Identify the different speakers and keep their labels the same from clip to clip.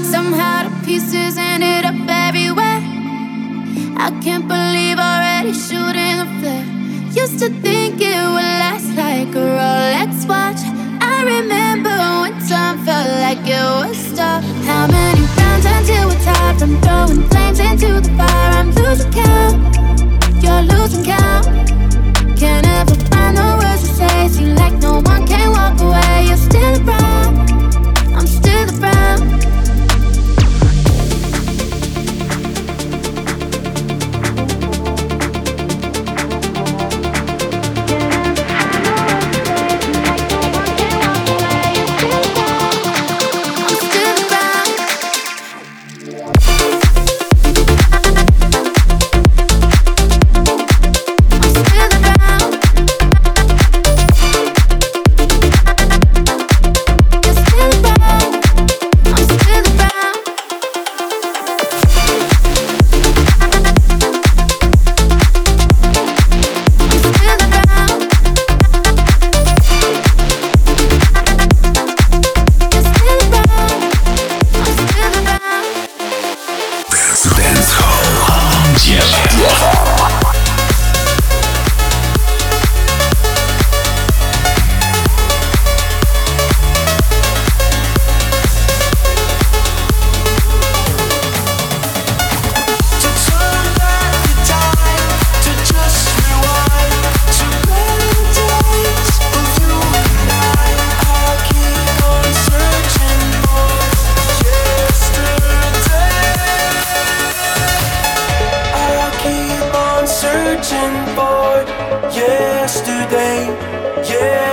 Speaker 1: Somehow the pieces ended up everywhere. I can't believe already shooting a flare. Used to think it would last like a Rolex watch. I remember when time felt like it would stop. How many times until we're tired? I'm throwing flames into the fire. I'm losing count. You're losing count.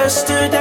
Speaker 2: yesterday.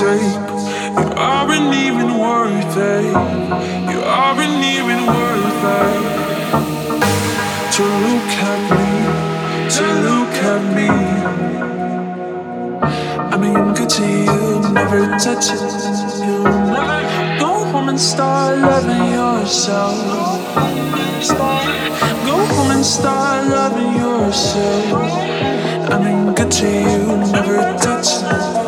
Speaker 2: take. You aren't even worth it. You aren't even worth it. To look at me, to look at me. I'm mean, good to you, never touch you. Go home and start loving yourself. Go home and start loving yourself. I'm mean, good to you, never touch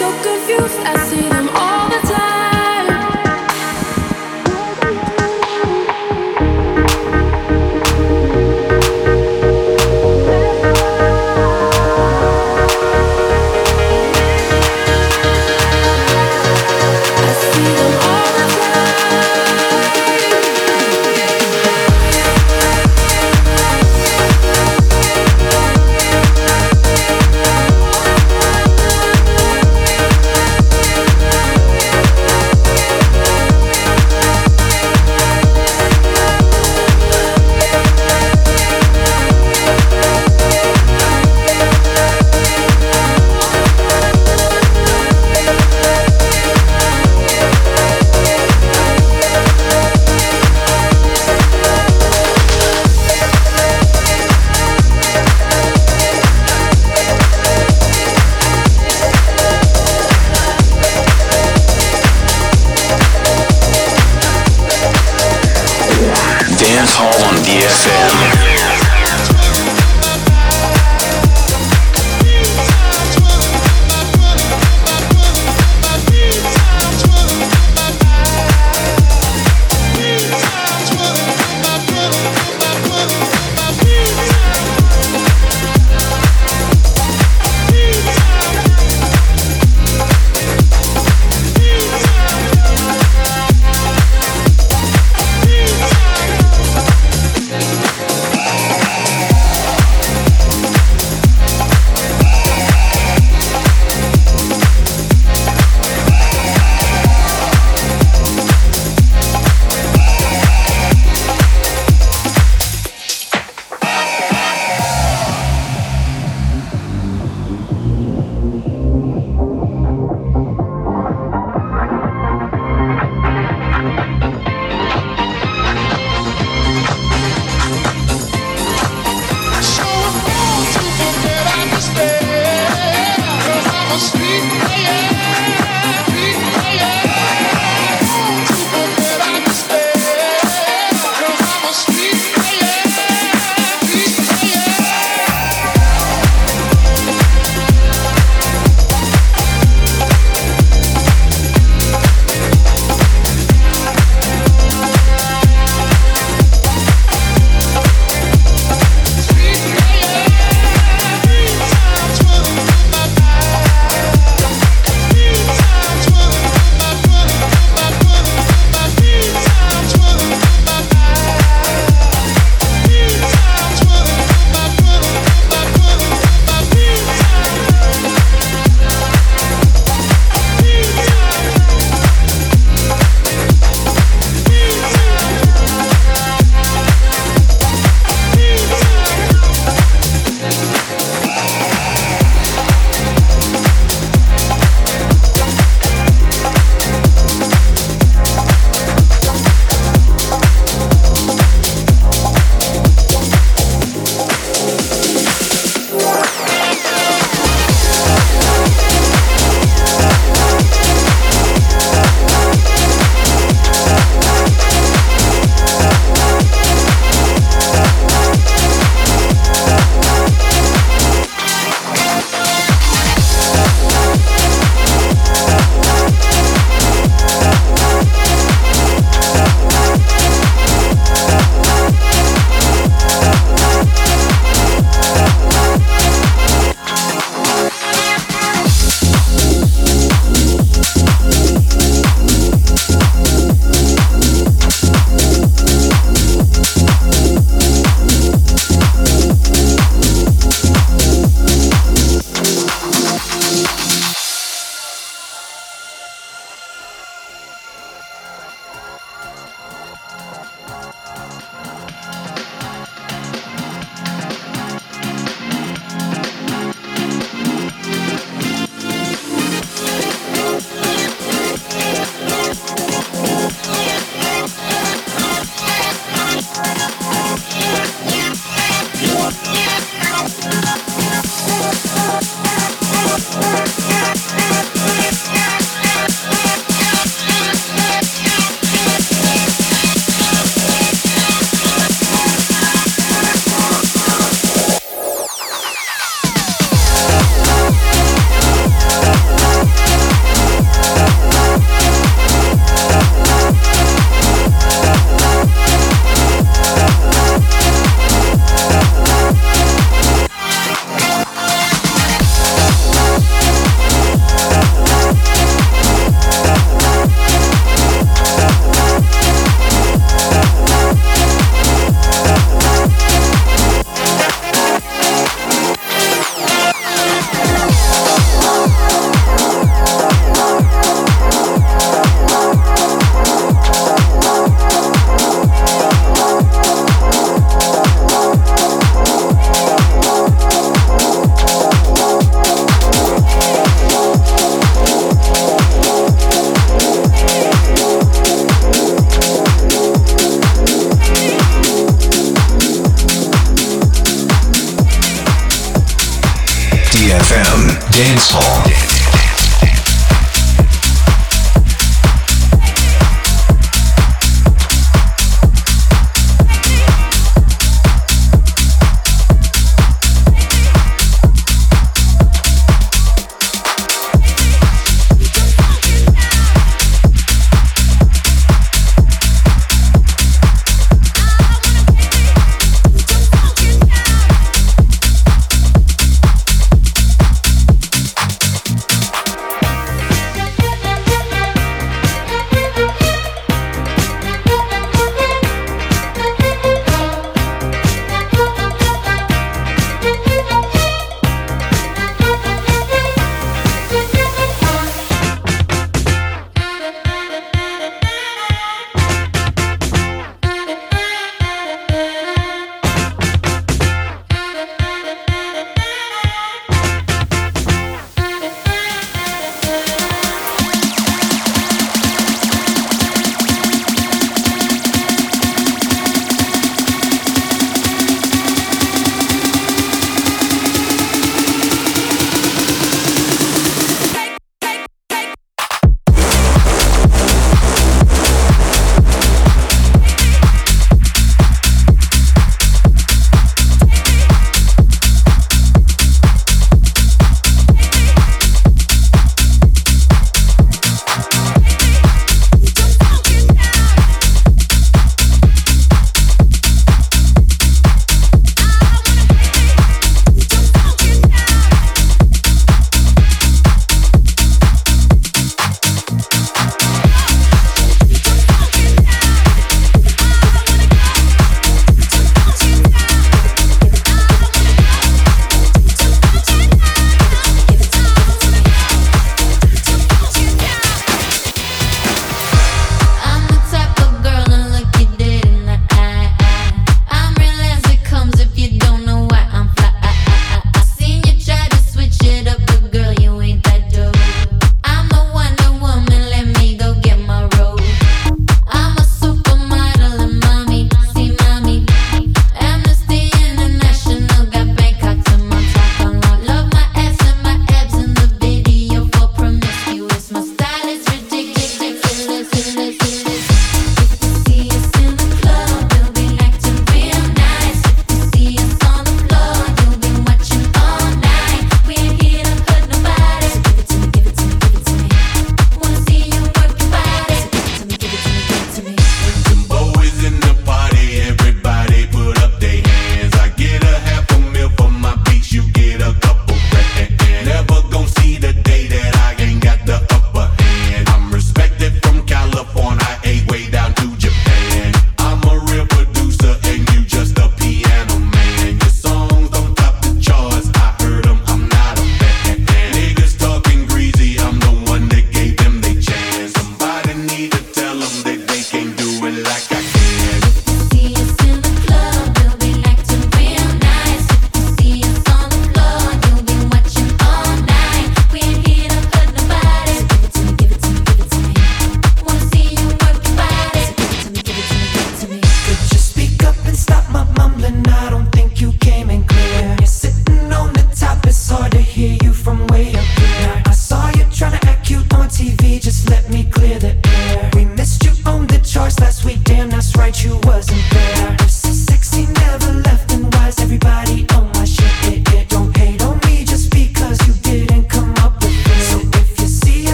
Speaker 2: so confused. I
Speaker 3: see.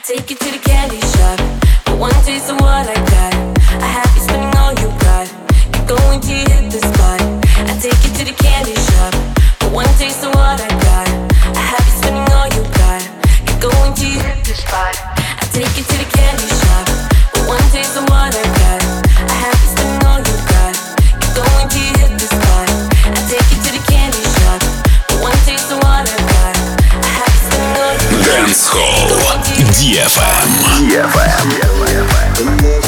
Speaker 4: Take it to the candy shop, but one taste of what I take it to the candy shop. But one taste of what I got. I have you spinning all you got. You goin' to hit this spot. I take it to the candy shop. Got.
Speaker 5: Dance Hall. DFM.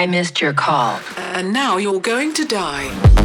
Speaker 6: I missed your call.
Speaker 7: And now you're going to die.